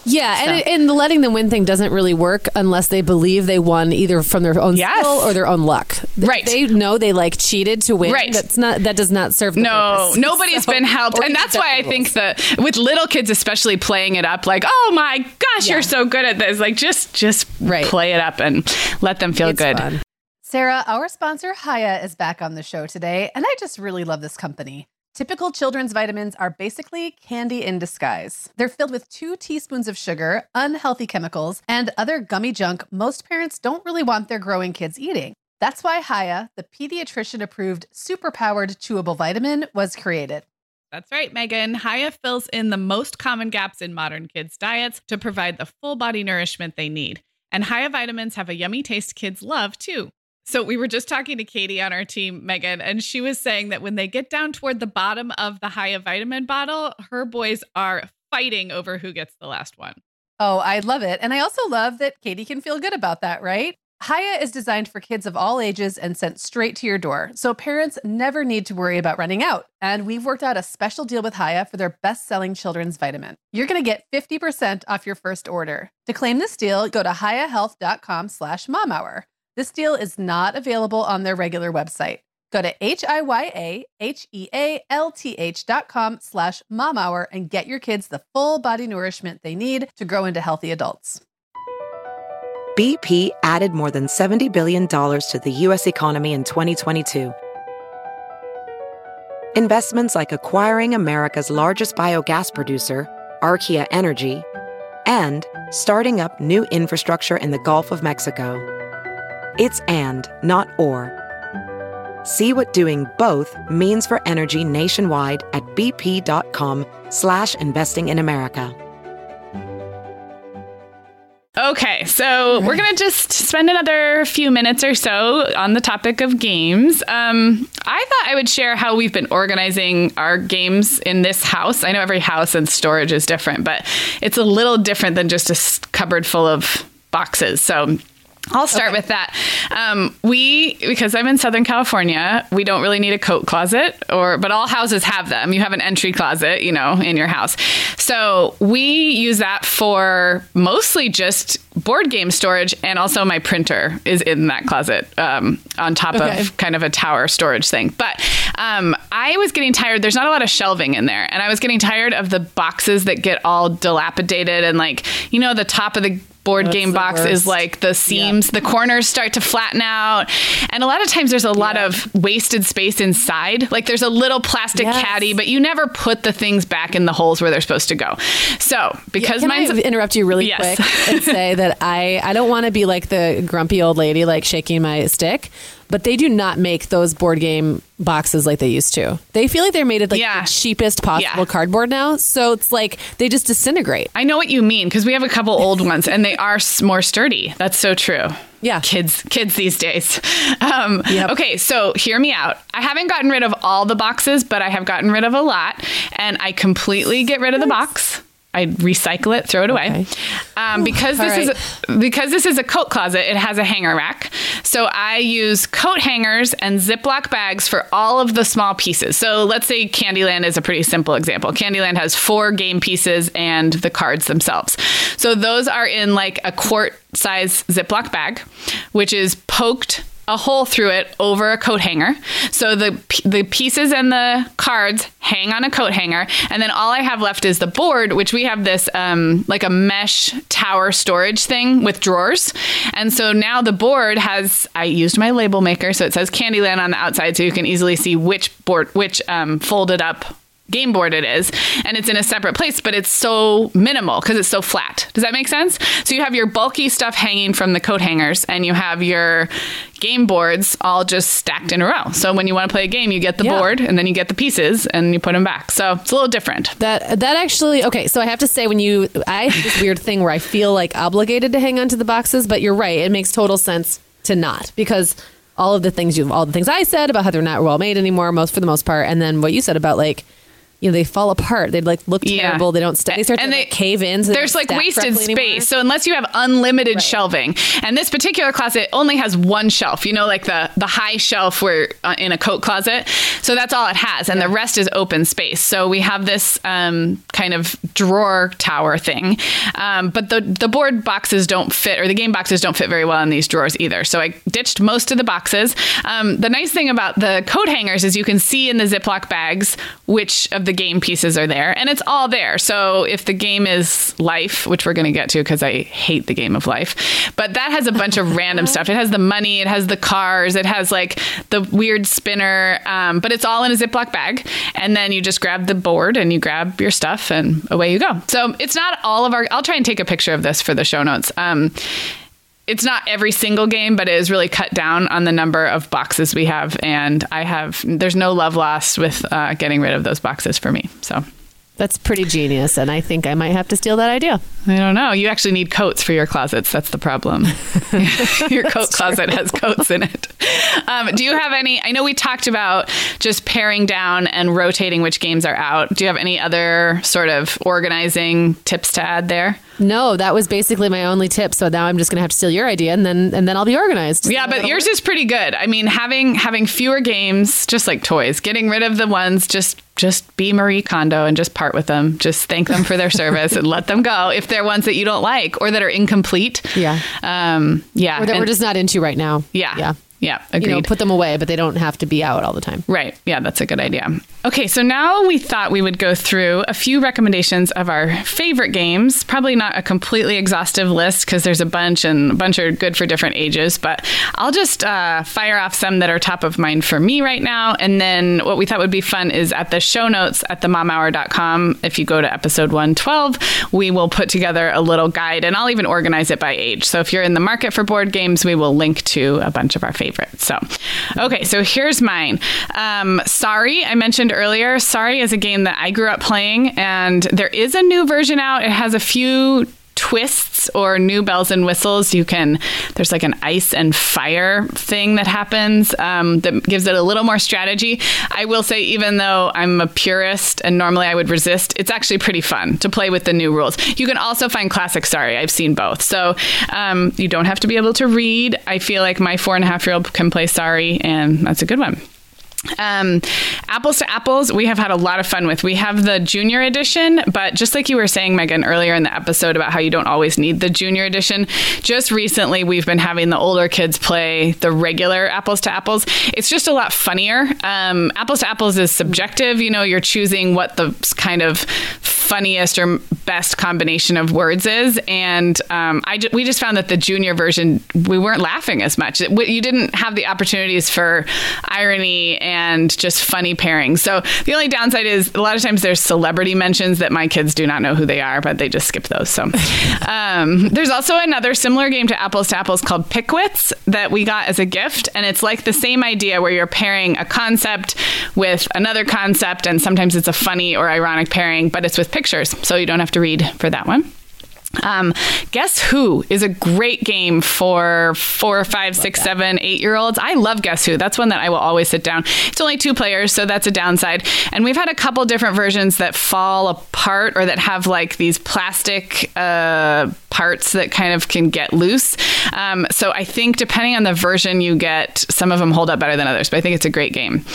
Yeah, so. and, and the letting them win thing doesn't really work unless they believe they won either from their own yes. skill or their own luck. Right. They know they like cheated to win. Right. That's not that does not serve. no, purpose. nobody's so, been helped, and that's why I think that with little kids, especially playing it up, like, oh my gosh, yeah. you're so good at this. Like, just just right. play it up and let them feel it's good. Fun. Sarah, our sponsor, Hiya is back on the show today, and I just really love this company. Typical children's vitamins are basically candy in disguise. They're filled with two teaspoons of sugar, unhealthy chemicals, and other gummy junk most parents don't really want their growing kids eating. That's why Hiya, the pediatrician approved superpowered chewable vitamin, was created. That's right, Meagan. Hiya fills in the most common gaps in modern kids' diets to provide the full body nourishment they need. And Hiya vitamins have a yummy taste kids love, too. So we were just talking to Katie on our team, Meagan, and she was saying that when they get down toward the bottom of the Hiya vitamin bottle, her boys are fighting over who gets the last one. Oh, I love it. And I also love that Katie can feel good about that, right? Hiya is designed for kids of all ages and sent straight to your door, so parents never need to worry about running out. And we've worked out a special deal with Hiya for their best-selling children's vitamin. You're going to get 50% off your first order. To claim this deal, go to hiyahealth.com slash momhour. This deal is not available on their regular website. Go to H-I-Y-A-H-E-A-L-T-H dot com slash momhour and get your kids the full body nourishment they need to grow into healthy adults. BP added more than $70 billion to the U.S. economy in 2022. Investments like acquiring America's largest biogas producer, Archaea Energy, and starting up new infrastructure in the Gulf of Mexico. It's and, not or. See what doing both means for energy nationwide at bp.com slash investing in America. Okay, so we're gonna just spend another few minutes or so on the topic of games. Um, I thought I would share how we've been organizing our games in this house. I know every house and storage is different, but it's a little different than just a cupboard full of boxes. So I'll start okay. with that. Um, we because I'm in Southern California, we don't really need a coat closet, or but all houses have them. You have an entry closet, you know, in your house. So we use that for mostly just board game storage, and also my printer is in that closet um, on top okay. of kind of a tower storage thing. But um, I was getting tired. There's not a lot of shelving in there, and I was getting tired of the boxes that get all dilapidated and like you know the top of the board That's game box worst. is like the seams, the corners start to flatten out. And a lot of times there's a lot of wasted space inside. Like there's a little plastic yes. caddy, but you never put the things back in the holes where they're supposed to go. So because yeah, mine's I interrupt you really yes. quick and say that I, I don't want to be like the grumpy old lady like shaking my stick but they do not make those board game boxes like they used to. They feel like they're made of like yeah. the cheapest possible yeah. cardboard now. So it's like they just disintegrate. I know what you mean because we have a couple old ones and they are more sturdy. That's so true. Yeah. Kids kids these days. Um, yep. Okay, so hear me out. I haven't gotten rid of all the boxes, but I have gotten rid of a lot and I completely get rid of the box I recycle it, throw it away. Okay. Um, because this right. is a, because this is a coat closet, it has a hanger rack. So I use coat hangers and Ziploc bags for all of the small pieces. So let's say Candyland is a pretty simple example. Candyland has four game pieces and the cards themselves. So those are in like a quart size Ziploc bag, which is poked a hole through it over a coat hanger. So the the pieces and the cards hang on a coat hanger, and then all I have left is the board, which we have this um, like a mesh tower storage thing with drawers. And so now the board has I used my label maker, so it says Candyland on the outside, so you can easily see which board which um, folded up game board it is and it's in a separate place but it's so minimal because it's so flat. Does that make sense? So you have your bulky stuff hanging from the coat hangers and you have your game boards all just stacked in a row. So when you want to play a game you get the yeah. board and then you get the pieces and you put them back. So it's a little different. That that actually okay so i have to say when you i have this weird thing where i feel like obligated to hang on to the boxes but you're right it makes total sense to not because all of the things you all the things i said about how they're not well made anymore most for the most part and then what you said about like you know they fall apart. They like look terrible. Yeah. They don't st- they start and to they, like, cave in. So there's like wasted space. Anymore. So unless you have unlimited right. shelving, and this particular closet only has one shelf. You know, like the the high shelf where uh, in a coat closet. So that's all it has, and yeah. the rest is open space. So we have this um, kind of drawer tower thing, um, but the the board boxes don't fit, or the game boxes don't fit very well in these drawers either. So I ditched most of the boxes. Um, the nice thing about the coat hangers is you can see in the Ziploc bags which of the the game pieces are there and it's all there. So if the game is life, which we're going to get to because I hate the game of life, but that has a bunch of random stuff. It has the money, it has the cars, it has like the weird spinner, um, but it's all in a Ziploc bag. And then you just grab the board and you grab your stuff and away you go. So it's not all of our, I'll try and take a picture of this for the show notes. Um, it's not every single game, but it is really cut down on the number of boxes we have. And I have, there's no love lost with uh, getting rid of those boxes for me. So. That's pretty genius, and I think I might have to steal that idea. I don't know. You actually need coats for your closets. That's the problem. your coat closet has coats in it. Um, do you have any? I know we talked about just paring down and rotating which games are out. Do you have any other sort of organizing tips to add there? No, that was basically my only tip. So now I'm just going to have to steal your idea, and then and then I'll be organized. Yeah, but yours is pretty good. I mean, having having fewer games, just like toys, getting rid of the ones just just be Marie Kondo and just part with them. Just thank them for their service and let them go if they're ones that you don't like or that are incomplete. Yeah. Um, yeah. Or that And- we're just not into right now. yeah. Yeah. Yeah. Agreed. You know, put them away, but they don't have to be out all the time. Right. Yeah, that's a good idea. Okay, so now we thought we would go through a few recommendations of our favorite games. Probably not a completely exhaustive list because there's a bunch and a bunch are good for different ages, but I'll just uh, fire off some that are top of mind for me right now. And then what we thought would be fun is at the show notes at themomhour.com. If you go to episode 112, we will put together a little guide and I'll even organize it by age. So if you're in the market for board games, we will link to a bunch of our favorites. So, okay, so here's mine. Um, Sorry, I mentioned earlier. Sorry is a game that I grew up playing, and there is a new version out. It has a few twists or new bells and whistles you can there's like an ice and fire thing that happens um, that gives it a little more strategy. I will say even though i'm a purist and normally i would resist it's actually pretty fun to play with the new rules. You can also find classic sorry i've seen both. So um, you don't have to be able to read. I feel like my four and a half year old can play sorry and that's a good one um, apples to apples, we have had a lot of fun with. We have the junior edition, but just like you were saying, Meagan, earlier in the episode about how you don't always need the junior edition, just recently we've been having the older kids play the regular apples to apples. It's just a lot funnier. Um, apples to apples is subjective. You know, you're choosing what the kind of funniest or best combination of words is. And um, I ju- we just found that the junior version, we weren't laughing as much. It, you didn't have the opportunities for irony and just funny pairings. So the only downside is a lot of times there's celebrity mentions that my kids do not know who they are, but they just skip those. So um, there's also another similar game to Apples to Apples called Pickwits that we got as a gift. And it's like the same idea where you're pairing a concept with another concept. And sometimes it's a funny or ironic pairing, but it's with pictures. So you don't have to read for that one. Um, Guess Who is a great game for four, five, six, seven, eight year olds. I love Guess Who. That's one that I will always sit down. It's only two players, so that's a downside. And we've had a couple different versions that fall apart or that have like these plastic uh, parts that kind of can get loose. Um, so I think depending on the version you get, some of them hold up better than others, but I think it's a great game.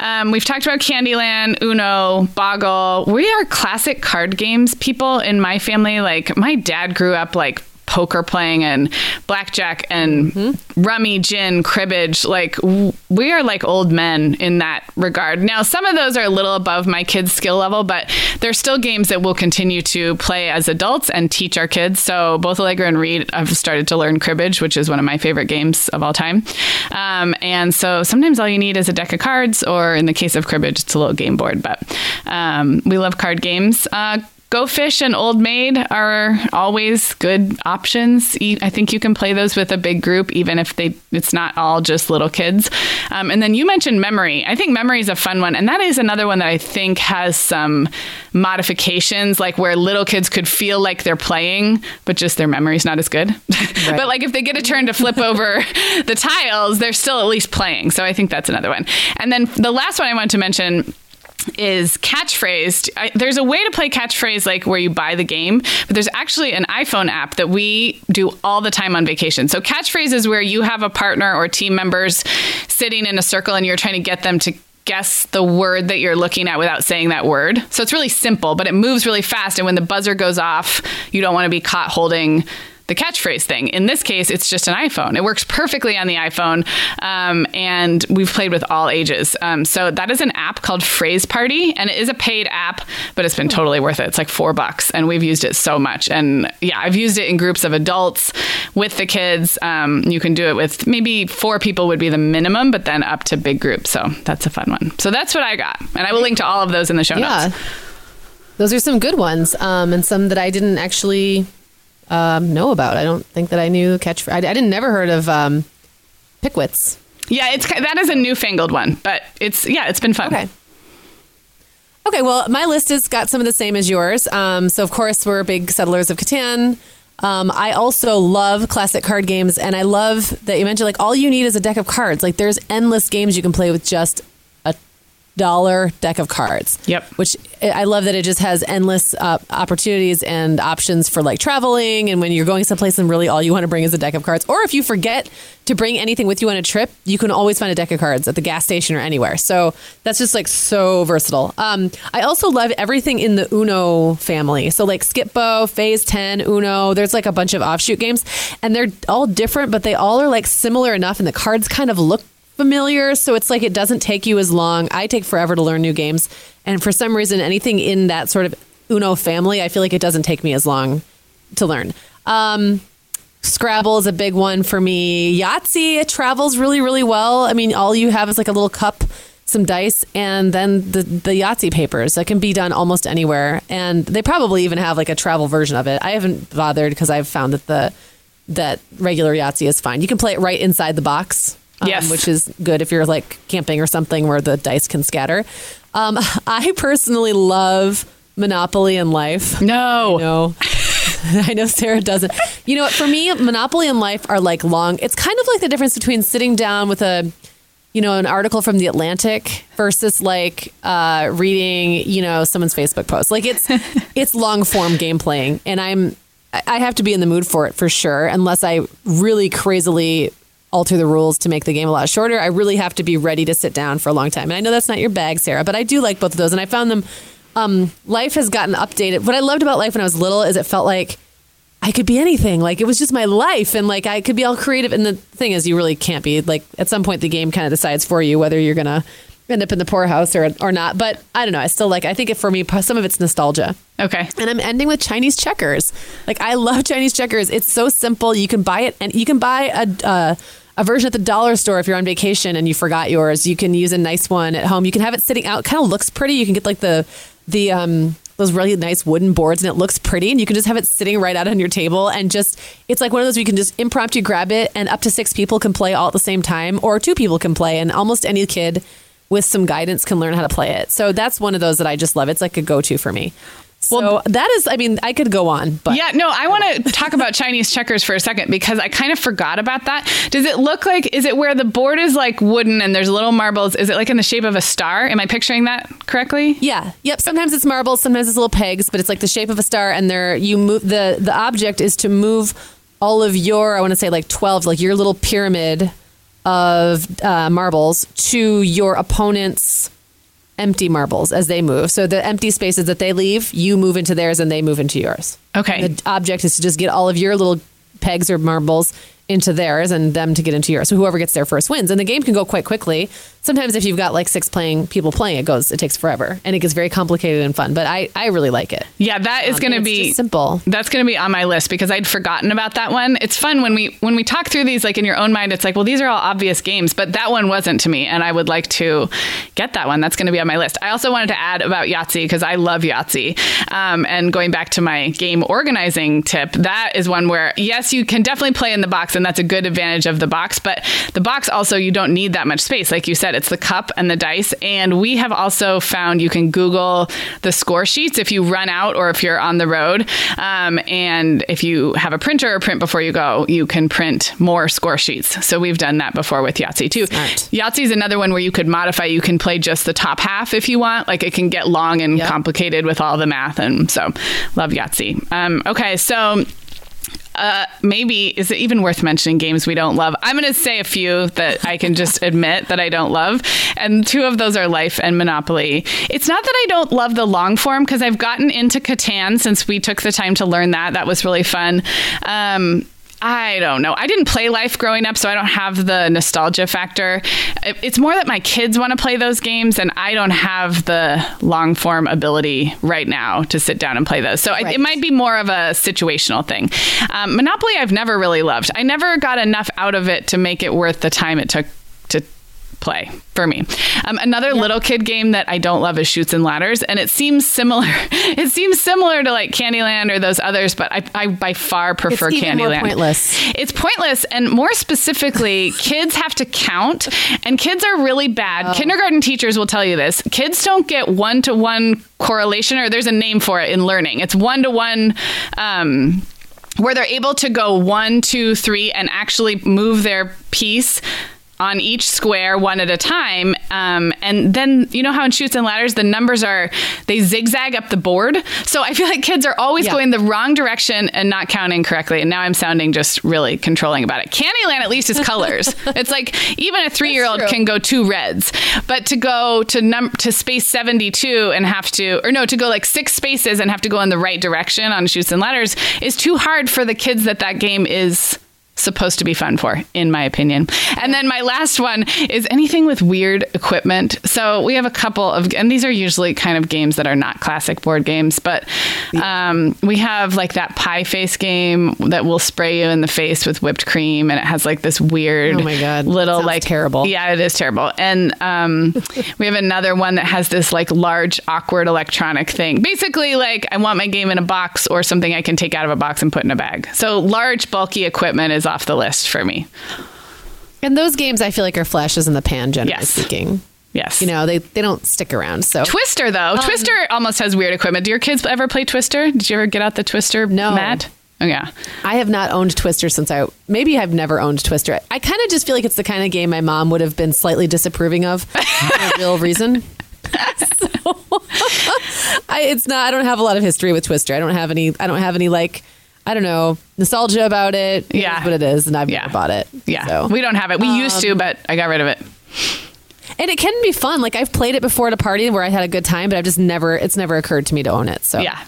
Um, we've talked about Candyland, Uno, Boggle. We are classic card games people in my family. Like my dad grew up like poker playing and blackjack and rummy, gin, cribbage. Like w- we are like old men in that regard. Now, some of those are a little above my kids' skill level, but they're still games that we'll continue to play as adults and teach our kids. So both Allegra and Reed have started to learn cribbage, which is one of my favorite games of all time. Um, and so sometimes all you need is a deck of cards, or in the case of cribbage, it's a little game board. But um, we love card games. Uh, Go Fish and Old Maid are always good options. I think you can play those with a big group, even if they it's not all just little kids. Um, and then you mentioned Memory. I think Memory is a fun one, and that is another one that I think has some modifications, like where little kids could feel like they're playing, but just their memory's not as good. but like if they get a turn to flip over the tiles, they're still at least playing. So I think that's another one. And then the last one I want to mention is catchphrased. I, there's a way to play catchphrase like where you buy the game, but there's actually an iPhone app that we do all the time on vacation. So catchphrase is where you have a partner or team members sitting in a circle and you're trying to get them to guess the word that you're looking at without saying that word. So it's really simple, but it moves really fast and when the buzzer goes off, you don't want to be caught holding the catchphrase thing. In this case, it's just an iPhone. It works perfectly on the iPhone, um, and we've played with all ages. Um, so that is an app called Phrase Party, and it is a paid app, but it's been totally worth it. It's like four bucks, and we've used it so much. And yeah, I've used it in groups of adults with the kids. Um, you can do it with maybe four people would be the minimum, but then up to big groups. So that's a fun one. So that's what I got, and I will link to all of those in the show Yeah. notes. Those are some good ones, um, and some that I didn't actually um, know about. I don't think that I knew catch. I, I didn't never heard of um, Pickwits. Yeah, it's that is a newfangled one, but it's yeah, it's been fun. Okay. Okay, well, my list has got some of the same as yours. Um, so, of course, we're big settlers of Catan. Um, I also love classic card games, and I love that you mentioned like all you need is a deck of cards. Like, there's endless games you can play with just dollar deck of cards. Yep. Which I love that it just has endless uh, opportunities and options for like traveling. And when you're going someplace and really all you want to bring is a deck of cards, or if you forget to bring anything with you on a trip, you can always find a deck of cards at the gas station or anywhere. So that's just like so versatile. Um, I also love everything in the Uno family. So like Skip-Bo, Phase 10, Uno, there's like a bunch of offshoot games and they're all different, but they all are like similar enough and the cards kind of look familiar. So it's like it doesn't take you as long. I take forever to learn new games. And for some reason, anything in that sort of Uno family, I feel like it doesn't take me as long to learn. Um, Scrabble is a big one for me. Yahtzee, it travels really, really well. I mean, all you have is like a little cup, some dice, and then the, the Yahtzee papers that can be done almost anywhere. And they probably even have like a travel version of it. I haven't bothered because I've found that the that regular Yahtzee is fine. You can play it right inside the box um, Yes. which is good if you're like camping or something where the dice can scatter. Um, I personally love Monopoly and Life. No. No. I know Sarah doesn't. You know what? For me, Monopoly and Life are like long. It's kind of like the difference between sitting down with a, you know, an article from the Atlantic versus like uh, reading, you know, someone's Facebook post. Like it's it's long form game playing, and I'm I I have to be in the mood for it for sure. Unless I really crazily alter the rules to make the game a lot shorter, I really have to be ready to sit down for a long time. And I know that's not your bag, Sarah, but I do like both of those, and I found them. Um, life has gotten updated. What I loved about life when I was little is it felt like I could be anything. Like it was just my life, and like I could be all creative. And the thing is, you really can't be. Like at some point, the game kind of decides for you whether you're gonna end up in the poorhouse or or not. But I don't know. I still like. I think it, for me, some of it's nostalgia. Okay. And I'm ending with Chinese checkers. Like I love Chinese checkers. It's so simple. You can buy it, and you can buy a. Uh, a version at the dollar store if you're on vacation and you forgot yours. You can use a nice one at home. You can have it sitting out. Kind of looks pretty. You can get like the the um those really nice wooden boards and it looks pretty and you can just have it sitting right out on your table and just it's like one of those where you can just impromptu grab it and up to six people can play all at the same time or two people can play and almost any kid with some guidance can learn how to play it. So that's one of those that I just love. It's like a go-to for me. So that is, I mean, I could go on, but Yeah, no, I want to talk about Chinese checkers for a second because I kind of forgot about that. Does it look like, is it where the board is like wooden and there's little marbles? Is it like in the shape of a star? Am I picturing that correctly? Yeah. Yep. Sometimes it's marbles, sometimes it's little pegs, but it's like the shape of a star, and they're you move the the object is to move all of your I want to say like twelve, like your little pyramid of uh, marbles to your opponent's empty marbles as they move. So the empty spaces that they leave, you move into theirs, and they move into yours. Okay. The object is to just get all of your little pegs or marbles into theirs and them to get into yours. So whoever gets there first wins. And the game can go quite quickly. Sometimes if you've got like six playing people playing, it goes it takes forever and it gets very complicated and fun. But I, I really like it. Yeah, that is Um, going to be simple. That's going to be on my list because I'd forgotten about that one. It's fun when we when we talk through these like in your own mind it's like, well these are all obvious games, but that one wasn't to me and I would like to get that one. That's going to be on my list. I also wanted to add about Yahtzee because I love Yahtzee. Um, and going back to my game organizing tip, that is one where yes, you can definitely play in the box and that's a good advantage of the box, but the box also you don't need that much space. Like you said, it's the cup and the dice. And we have also found you can Google the score sheets if you run out or if you're on the road. Um, and if you have a printer or print before you go, you can print more score sheets. So we've done that before with Yahtzee too. Smart. Yahtzee is another one where you could modify. You can play just the top half if you want. Like it can get long and Yep. complicated with all the math. And so love Yahtzee. Um, okay. So uh, maybe is it even worth mentioning games we don't love? I'm going to say a few that I can just admit that I don't love, and two of those are Life and Monopoly. It's not that I don't love the long form because I've gotten into Catan since we took the time to learn that. That was really fun. Um, I don't know. I didn't play Life growing up, so I don't have the nostalgia factor. It's more that my kids want to play those games, and I don't have the long form ability right now to sit down and play those. So I, it might be more of a situational thing. Um, Monopoly, I've never really loved. I never got enough out of it to make it worth the time it took to play for me. Um, another little kid game that I don't love is Chutes and Ladders, and it seems similar. It seems similar to like Candyland or those others, but I, I by far prefer It's Candyland. pointless. It's pointless, and more specifically, kids have to count, and kids are really bad. Oh. Kindergarten teachers will tell you this. Kids don't get one to one correlation, or there's a name for it in learning. It's one to one. Um, where they're able to go one, two, three, and actually move their piece on each square one at a time. Um, and then you know how in Chutes and Ladders the numbers are they zigzag up the board. So I feel like kids are always Yeah. going the wrong direction and not counting correctly. And now I'm sounding just really controlling about it. Candyland at least is colors. it's like even a three year old can go two reds, but to go to num to space 72 and have to or no to go like six spaces and have to go in the right direction on Chutes and Ladders is too hard for the kids that that game is supposed to be fun for in my opinion. And then my last one is anything with weird equipment. So we have a couple of and these are usually kind of games that are not classic board games but um, we have like that pie face game that will spray you in the face with whipped cream and it has like this weird Oh my God. little Sounds like terrible. yeah it is terrible. And um, we have another one that has this like large awkward electronic thing. Basically like i want my game in a box or something i can take out of a box and put in a bag. So large bulky equipment is off the list for me And those games, I feel like are flashes in the pan, generally Yes. speaking. yes You know, they, they don't stick around. So twister though um, twister almost has weird equipment do your kids ever play twister did you ever get out the twister No. mat oh yeah I have not owned Twister since I maybe I've never owned Twister. I kind of just feel like it's the kind of game my mom would have been slightly disapproving of for a real reason. So, I, it's not. I don't have a lot of history with Twister. I don't have any. I don't have any like. I don't know nostalgia about it. It Yeah. what it is, and I've Yeah. never bought it. yeah So. we don't have it we used to um, but i got rid of it and it can be fun. Like I've played it before at a party where I had a good time, but I've just never. It's never occurred to me to own it. So yeah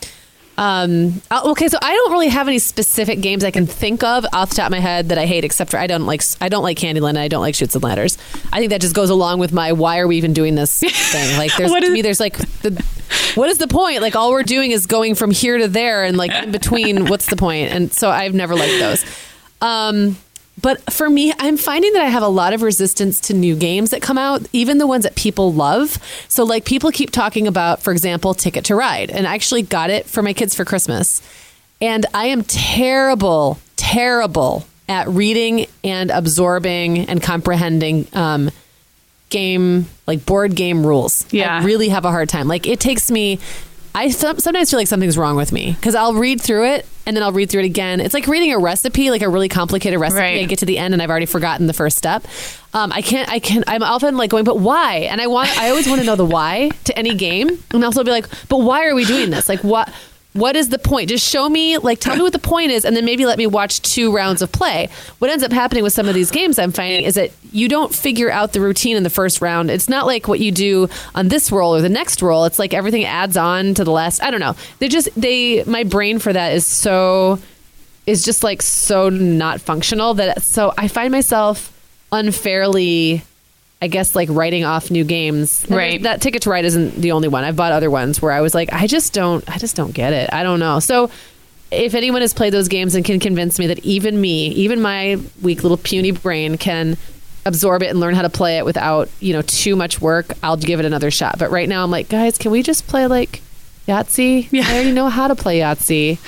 Um, uh, okay, so I don't really have any specific games I can think of off the top of my head that I hate, except for I don't like I don't like Candyland. and I don't like Chutes and Ladders. I think that just goes along with my why are we even doing this thing? Like, there's to me, there's like the what is the point? Like, all we're doing is going from here to there, and like in between, what's the point? And so I've never liked those. Um, but for me, I'm finding that I have a lot of resistance to new games that come out, even the ones that people love. So, like, people keep talking about, for example, Ticket to Ride. And I actually got it for my kids for Christmas. And I am terrible, terrible at reading and absorbing and comprehending um, game, like board game rules. Yeah. I really have a hard time. Like, it takes me. I sometimes feel like something's wrong with me because I'll read through it and then I'll read through it again. It's like reading a recipe, like a really complicated recipe. Right. I get to the end and I've already forgotten the first step. Um, I can't. I can. I'm often like going, but why? And I want. I always want to know the why to any game, and also be like, but why are we doing this? Like what? What is the point? Just show me, like, tell me what the point is, and then maybe let me watch two rounds of play. What ends up happening with some of these games, I'm finding, is that you don't figure out the routine in the first round. It's not like what you do on this roll or the next roll. It's like everything adds on to the last. I don't know. They just they my brain for that is so is just like so not functional that so I find myself unfairly I guess like writing off new games. Right. That Ticket to Ride isn't the only one. I've bought other ones where I was like I just don't I just don't get it. I don't know. So if anyone has played those games and can convince me that even me, even my weak little puny brain can absorb it and learn how to play it without, you know, too much work, I'll give it another shot. But right now I'm like, guys, can we just play like Yahtzee? Yeah. I already know how to play Yahtzee.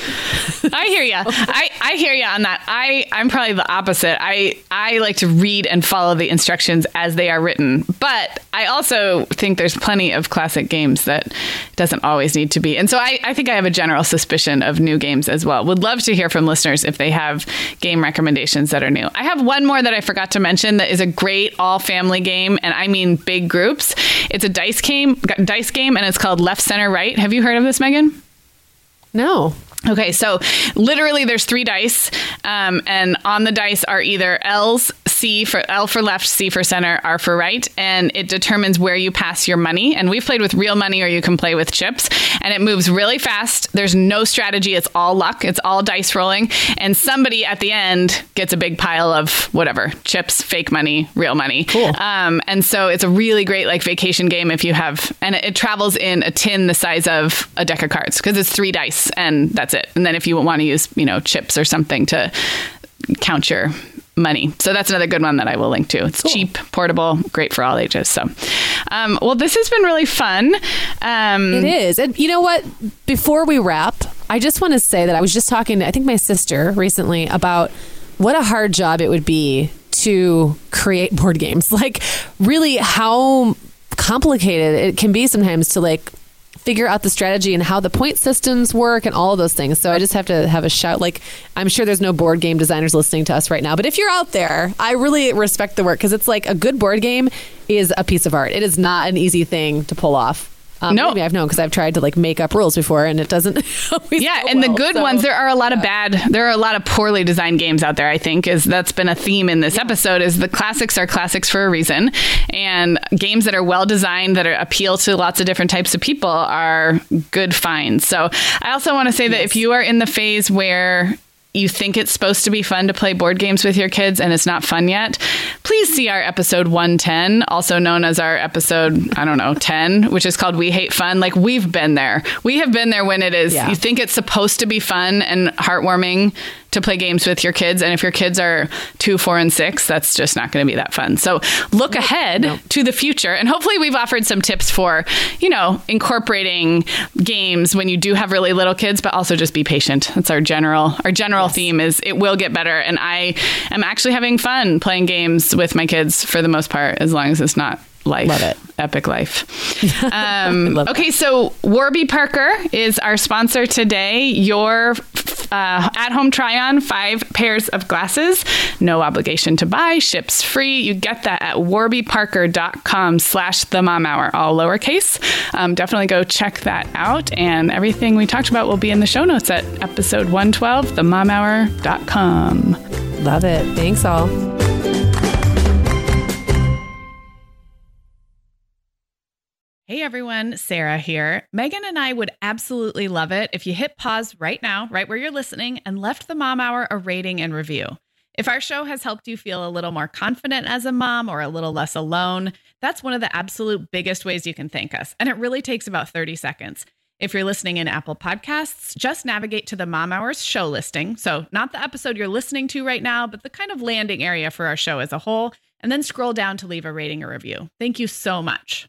I hear you. I, I hear you on that. I I'm probably the opposite. I I like to read and follow the instructions as they are written. But I also think there's plenty of classic games that doesn't always need to be. And so I, I think I have a general suspicion of new games as well. Would love to hear from listeners if they have game recommendations that are new. I have one more that I forgot to mention that is a great all family game, and I mean big groups. It's a dice game dice game and it's called Left Center Right. Have you heard of this, Meagan? No. Okay, so literally there's three dice, um, and on the dice are either L's, C for L for left, C for center, R for right, and it determines where you pass your money. And we've played with real money, or you can play with chips, and it moves really fast. There's no strategy; it's all luck. It's all dice rolling, and somebody at the end gets a big pile of whatever chips, fake money, real money. Cool. Um, and so it's a really great like vacation game if you have, and it, it travels in a tin the size of a deck of cards because it's three dice and that's it. And then if you want to use, you know, chips or something to count your money. So that's another good one that I will link to. It's cool. cheap, portable, great for all ages. So, um, well, this has been really fun. Um, it is. And you know what? Before we wrap, I just want to say that I was just talking to, I think, my sister recently about what a hard job it would be to create board games. Like, really, how complicated it can be sometimes to like figure out the strategy and how the point systems work and all of those things. So I just have to have a shout. Like, I'm sure there's no board game designers listening to us right now, but if you're out there, I really respect the work because it's like a good board game is a piece of art. It is not an easy thing to pull off. Um, no, maybe I've known because I've tried to like make up rules before, and it doesn't. yeah, and well, the good so, ones. There are a lot of bad. There are a lot of poorly designed games out there. I think is that's been a theme in this yeah. episode. Is the classics are classics for a reason, and games that are well designed that are, appeal to lots of different types of people are good finds. So I also want to say yes. that if you are in the phase where you think it's supposed to be fun to play board games with your kids and it's not fun yet, please see our episode 110, also known as our episode, I don't know, 10, which is called We Hate Fun. Like we've been there. We have been there when it is, yeah. you think it's supposed to be fun and heartwarming to play games with your kids. And if your kids are two, four, and six, that's just not going to be that fun. So look ahead no. to the future. And hopefully, we've offered some tips for, you know, incorporating games when you do have really little kids, but also just be patient. That's our general, our general yes. theme is it will get better. And I am actually having fun playing games with my kids for the most part, as long as it's not life. Love it. Epic life. Um, okay, so Warby Parker is our sponsor today. Your uh, at home try on five pairs of glasses. No obligation to buy, ships free. You get that at warbyparker.com slash the mom hour, all lowercase. Um, definitely go check that out. And everything we talked about will be in the show notes at episode 112, themomhour.com. Love it. Thanks all. Hey everyone, Sarah here. Meagan and I would absolutely love it if you hit pause right now, right where you're listening, and left the Mom Hour a rating and review. If our show has helped you feel a little more confident as a mom or a little less alone, that's one of the absolute biggest ways you can thank us. And it really takes about 30 seconds. If you're listening in Apple Podcasts, just navigate to the Mom Hours show listing. So, not the episode you're listening to right now, but the kind of landing area for our show as a whole, and then scroll down to leave a rating or review. Thank you so much.